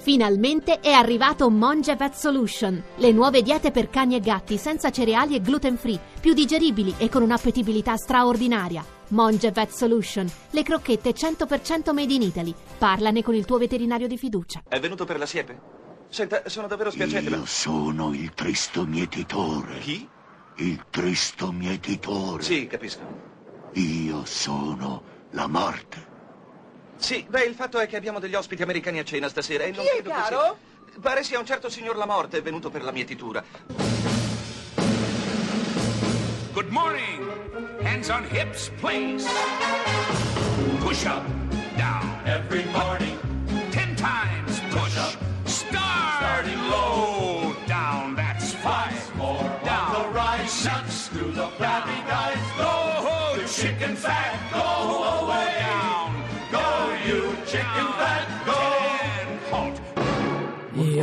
Finalmente è arrivato Monge Vet Solution, le nuove diete per cani e gatti senza cereali e gluten free, più digeribili e con un'appetibilità straordinaria. Monge Vet Solution, le crocchette 100% made in Italy. Parlane con il tuo veterinario di fiducia. È venuto per la siepe? Senta, sono davvero spiacente, Io ma... sono il tristo mietitore. Chi? Il tristo mietitore. Sì, capisco. Io sono la morte. Sì, beh, il fatto è che abbiamo degli ospiti americani a cena stasera e non Chi è, credo che caro? sia... Pare sia un certo signor La Morte, è venuto per la mietitura. Good morning. Hands on hips, please. Push up, down. Every morning. Ten times push. up. Start. Starting low. Down. That's five. more. Down. the right. Six. Through the flabby guys. Go, chicken fat. Go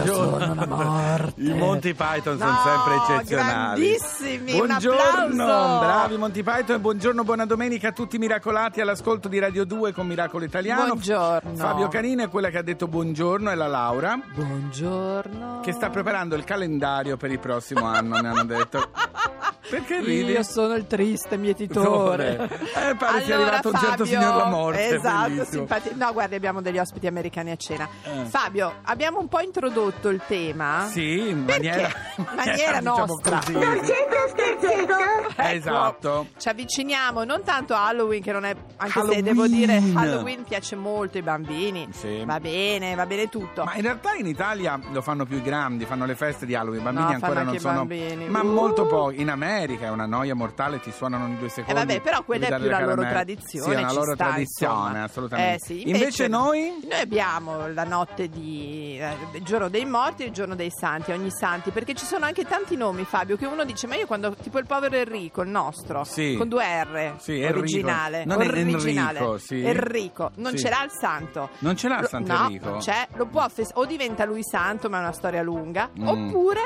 Io sono la morte. I Monty Python sono No, sempre eccezionali. grandissimi, Buongiorno, bravi Monty Python buongiorno, buona domenica a tutti i miracolati all'ascolto di Radio 2 con Miracolo Italiano. Buongiorno. Fabio Canino è quella che ha detto buongiorno, è la Laura Buongiorno. che sta preparando il calendario per il prossimo anno, mi hanno detto. Perché ridi? Io sono il triste mietitore. Eh, pare sia Allora, arrivato un certo signor La Morte, Esatto, simpatico. No, guardi, abbiamo degli ospiti americani a cena. Eh. Fabio, abbiamo un po' introdotto il tema. Sì, in maniera, In maniera diciamo nostra. così. Ecco, Esatto. Ci avviciniamo non tanto a Halloween, che non è, anche se Halloween. devo dire, Halloween piace molto ai bambini. Sì. Va bene, va bene tutto. Ma in realtà in Italia lo fanno più i grandi, fanno le feste di Halloween, i bambini No, ancora fanno non sono. bambini. Ma Uh. molto pochi. In America è una noia mortale, ti suonano ogni due Eh secondi. vabbè, però quella è più la loro tradizione. Sì, è una loro sta, tradizione, insomma. assolutamente. Eh sì, invece, noi. Noi abbiamo la notte di eh, giorno dei morti e il giorno dei santi, ogni santi, perché ci sono anche tanti nomi, Fabio, che uno dice, ma io quando, tipo il povero Enrico, il nostro, Sì. con due R, Sì, originale, Non è originale. Enrico, sì. Enrico, non ce l'ha il santo. Non ce l'ha il Santo no, Enrico? non c'è, lo può fes- o diventa lui santo, ma è una storia lunga, Mm. oppure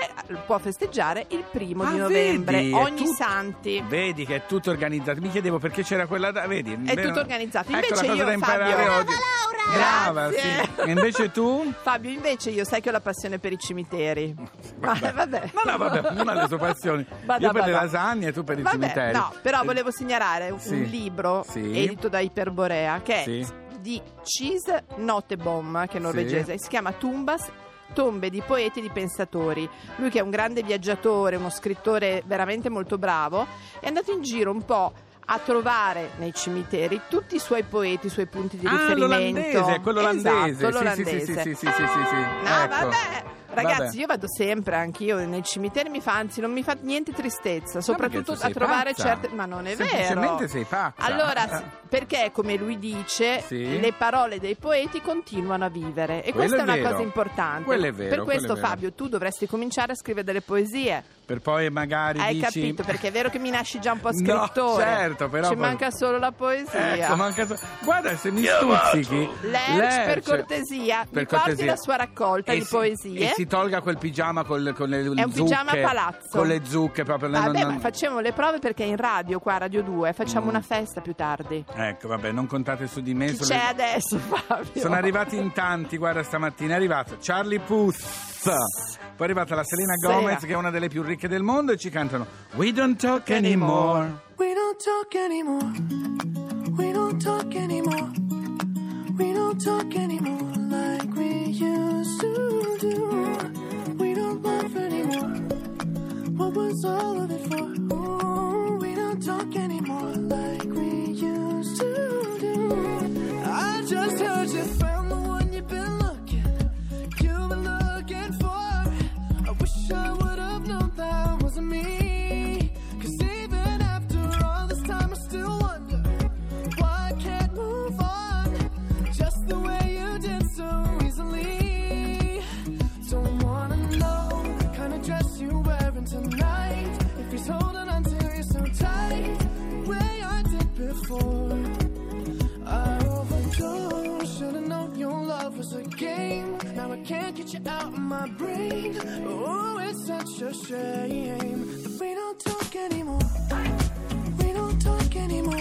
può festeggiare il primo di Ah, novembre, vedi, ogni tut- santi. Vedi che è tutto organizzato. Mi chiedevo perché c'era quella. da- Vedi? È tutto organizzato. Ecco Invece cosa io, Fabio- oggi. Brava, sì. E invece tu? Fabio, invece io sai che ho la passione per i cimiteri. Ma Vabbè. vabbè. No, no, vabbè, ognuno ha le sue passioni. Vada, Io per le vada. lasagne e tu per i Vabbè, cimiteri. No, però volevo segnalare un, Sì. libro Sì. edito da Iperborea che è Sì. di Cheese Notebom, che è norvegese, si chiama Tumbas. Tombe di poeti e di pensatori. Lui che è un grande viaggiatore, uno scrittore veramente molto bravo, è andato in giro un po' a trovare nei cimiteri tutti i suoi poeti, i suoi punti di Ah, riferimento. l'olandese, quello Esatto, olandese. Sì, l'olandese. sì, sì, sì, sì, sì, sì, sì. No, Ecco. vabbè. Ragazzi, Vabbè. io vado sempre, anch'io nei cimiteri mi fa, anzi, non mi fa niente tristezza, soprattutto a trovare pazza. certe. Ma non è vero. Semplicemente sei pazza. Allora, sì, perché come lui dice, Sì. le parole dei poeti continuano a vivere. E Quello questa è una vero. cosa importante. Quello è vero, Per questo. Fabio, tu dovresti cominciare a scrivere delle poesie. Per poi magari Hai dici... capito? Perché è vero che mi nasci già un po' No, scrittore. certo, però Ci poi- manca solo la poesia. Ecco, manca so- Guarda, se mi stuzzichi... Lerch, per Lerch, cortesia, per mi porti cortesia. la sua raccolta E di si- poesie. E si tolga quel pigiama col- con le È un zucche. pigiama palazzo. Con le zucche proprio. non- Vabbè, non- ma facciamo le prove perché in radio, qua Radio 2, facciamo Mm. una festa più tardi. Ecco, vabbè, non contate su di me. Chi sulle- c'è adesso, Fabio? Sono arrivati in tanti, guarda stamattina è arrivato Charlie Puth poi è arrivata la Selena Sera. Gomez che è una delle più ricche del mondo e ci cantano We don't talk anymore We don't talk anymore. so you out my brain. Oh, it's such a shame that we don't talk anymore. We don't talk anymore.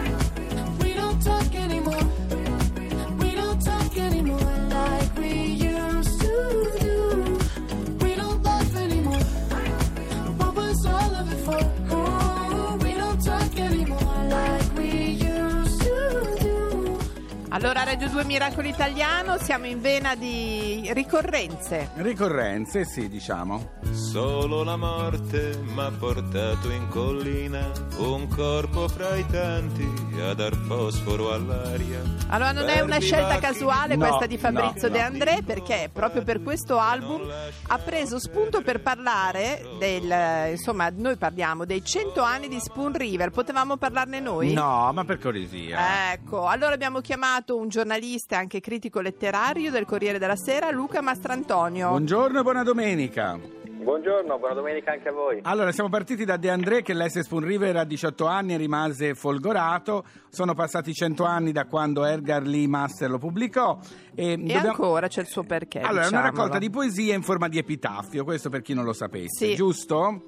Allora, Radio 2 Miracolo Italiano, siamo in vena di ricorrenze. Ricorrenze, sì, diciamo. Solo la morte m'ha portato in collina, un corpo fra i tanti a dar fosforo all'aria. Allora, non è una scelta casuale No, questa di Fabrizio no, De no. André, perché proprio per questo album ha preso spunto per parlare del. insomma, noi parliamo dei 100 anni di Spoon River. Potevamo parlarne noi? No, ma per cortesia. Ecco, allora abbiamo chiamato un giornalista e anche critico letterario del Corriere della Sera, Luca Mastrantonio. Buongiorno e buona domenica. Buongiorno, buona domenica anche a voi. Allora, siamo partiti da De André che l'S Spoon River a 18 anni e rimase folgorato. Sono passati 100 anni da quando Edgar Lee Master lo pubblicò. E, E dobbiamo- ancora c'è il suo perché. Allora, è una raccolta di poesie in forma di epitaffio, questo per chi non lo sapesse, Sì. giusto?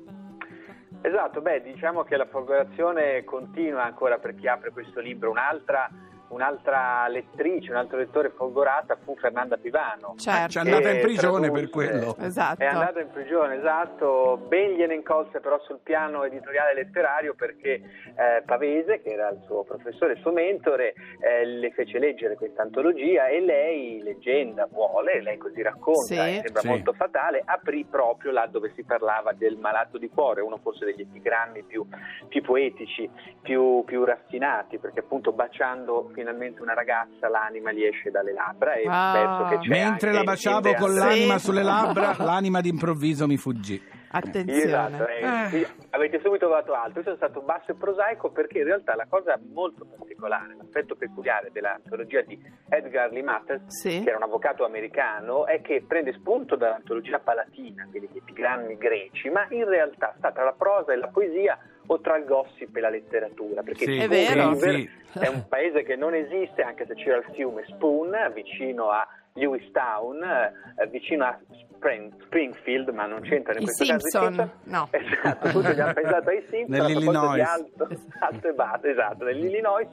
Esatto, beh, diciamo che la folgorazione continua ancora per chi apre questo libro. Un'altra, un'altra lettrice, un altro lettore folgorata fu Fernanda Pivano. Certo. Ci è andata in che prigione per quello. Esatto. È andata in prigione, esatto. Ben gliene incolse però sul piano editoriale letterario perché eh, Pavese, che era il suo professore, il suo mentore, eh, le fece leggere questa antologia e lei, leggenda vuole, lei così racconta, Sì. e sembra Sì. molto fatale, aprì proprio là dove si parlava del malato di cuore, uno forse degli epigrammi più, più poetici, più, più raffinati, perché appunto baciando finalmente una ragazza l'anima gli esce dalle labbra e Ah. penso che c'è Mentre la baciavo con l'anima Sì. sulle labbra, l'anima d'improvviso mi fuggì. Attenzione. Esatto, eh, Eh. avete subito trovato alto. Io sono stato basso e prosaico perché in realtà la cosa molto particolare, l'aspetto peculiare dell'antologia di Edgar Lee Matters, Sì. che era un avvocato americano, è che prende spunto dall'antologia palatina, quindi gli epigrammi greci, ma in realtà sta tra la prosa e la poesia o tra il gossip e la letteratura, perché Sì, È vero. Sì. è un paese che non esiste, anche se c'era il fiume Spoon vicino a Lewistown, eh, vicino a Spring- Springfield, ma non c'entra in I questo caso i Simpson, no. Esatto, tutti gli hanno pensato ai Simpson a di Nell'Illinois. alto, alto e basso, esatto, nell'Illinois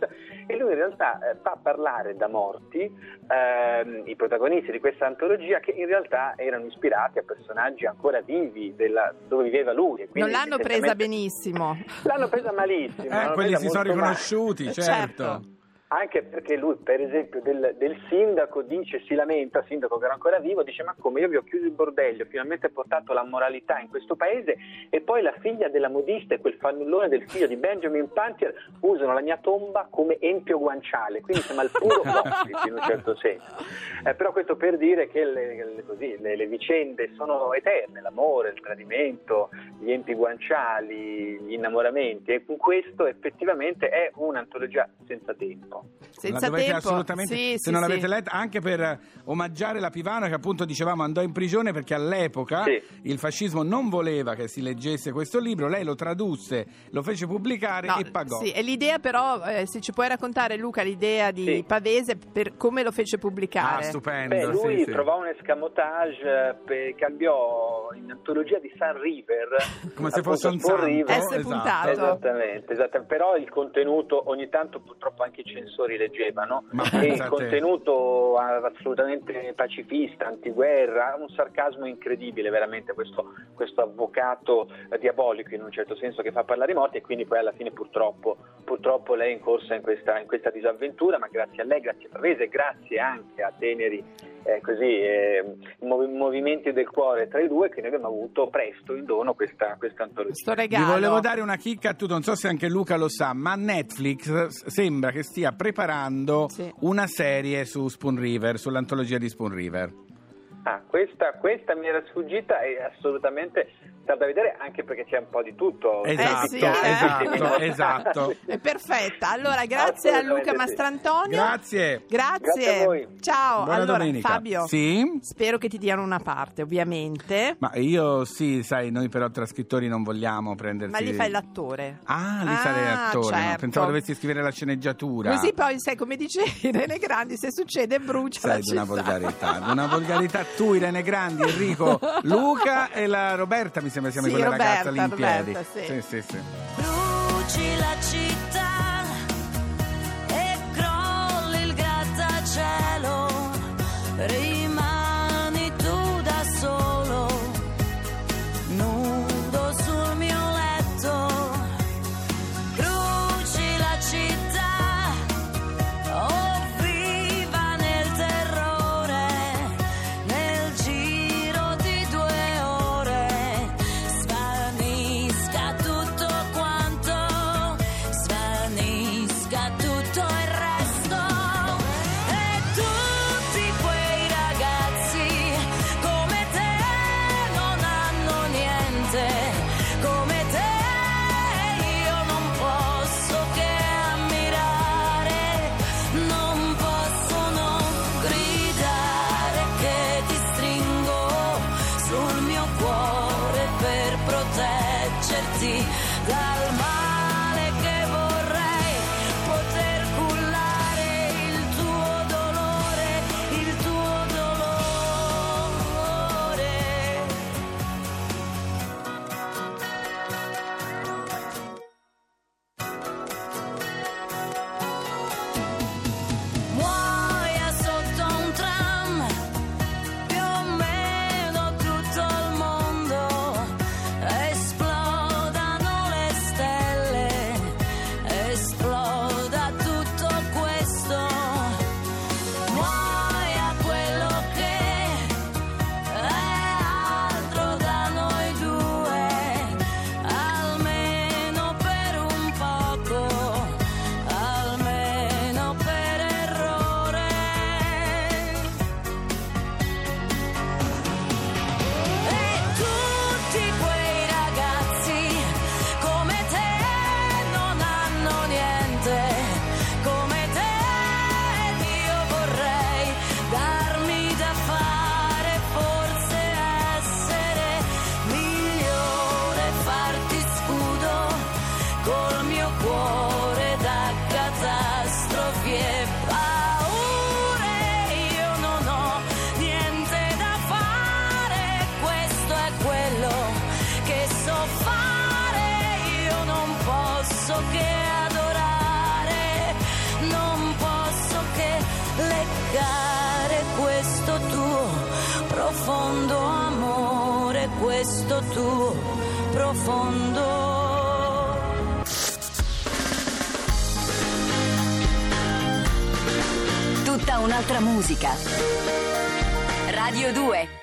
e lui in realtà eh, fa parlare da morti ehm, i protagonisti di questa antologia che in realtà erano ispirati a personaggi ancora vivi della- dove viveva lui. e Non l'hanno presa benissimo. L'hanno presa malissimo. Eh, quelli si sono molto male. riconosciuti, Certo. certo. Anche perché lui, per esempio, del, del sindaco dice, si lamenta, sindaco che era ancora vivo, dice ma come io vi ho chiuso il bordello, ho finalmente portato la moralità in questo paese e poi la figlia della modista e quel fannullone del figlio di Benjamin Pantier usano la mia tomba come empio guanciale, quindi siamo al puro gossip in un certo senso. Eh, però questo per dire che le, le- così, le- le vicende sono eterne, l'amore, il tradimento, gli empi guanciali, gli innamoramenti e con questo effettivamente è un'antologia senza tempo. Senza la dovete tempo. assolutamente, Sì, se sì, non sì. l'avete letta, anche per eh, omaggiare la Pivano che appunto dicevamo andò in prigione perché all'epoca Sì. il fascismo non voleva che si leggesse questo libro, lei lo tradusse, lo fece pubblicare No, e pagò. sì, e l'idea però, eh, se ci puoi raccontare Luca l'idea di Sì. Pavese per come lo fece Ah, pubblicare. stupendo. Beh, lui sì, sì. trovò un escamotage, eh, pe- cambiò in antologia di Sun River. Come se fosse un santo. River. S esatto. puntato. Esattamente, esattamente, però il contenuto ogni tanto purtroppo anche censori professori leggevano Ma e il contenuto assolutamente pacifista, antiguerra, un sarcasmo incredibile veramente questo, questo avvocato eh, diabolico in un certo senso che fa parlare i morti e quindi poi alla fine purtroppo, purtroppo lei è incorsa in questa, in questa disavventura, ma grazie a lei, grazie a Pavese, grazie anche a Teneri eh, così, eh, movi- movimenti del cuore tra i due che noi abbiamo avuto presto in dono questa, questa antologia. Regalo. volevo dare una chicca a tu, non so se anche Luca lo sa, ma Netflix s- sembra che stia preparando Sì. una serie su Spoon River, sull'antologia di Spoon River. Ah, questa, questa mi era sfuggita e assolutamente sta da vedere anche perché c'è un po' di tutto. Esatto, sì, eh. esatto, esatto. È perfetta. Allora, grazie a Luca sì. Mastrantonio. Grazie. Grazie. Grazie a voi. Ciao. Buona allora, domenica. Fabio. Sì? Spero che ti diano una parte, ovviamente. Ma io sì, sai, noi però tra scrittori non vogliamo prendersi... Ma lì fai l'attore. Ah, lì Ah, sarei attore, no? certo. pensavo dovessi scrivere la sceneggiatura. Così poi, sai, come dice Irene Grandi, se succede brucia la Sai, di una città. volgarità, di una volgarità. Tu, Irene Grandi, Enrico, Luca e la Roberta, mi sembra siamo Sì, quella Roberta, ragazza lì in piedi. Roberta, sì. sì, sì, sì. Bruci la città fare. Io non posso che adorare, non posso che leggare questo tuo profondo amore, questo tuo profondo Tutta un'altra musica. Radio 2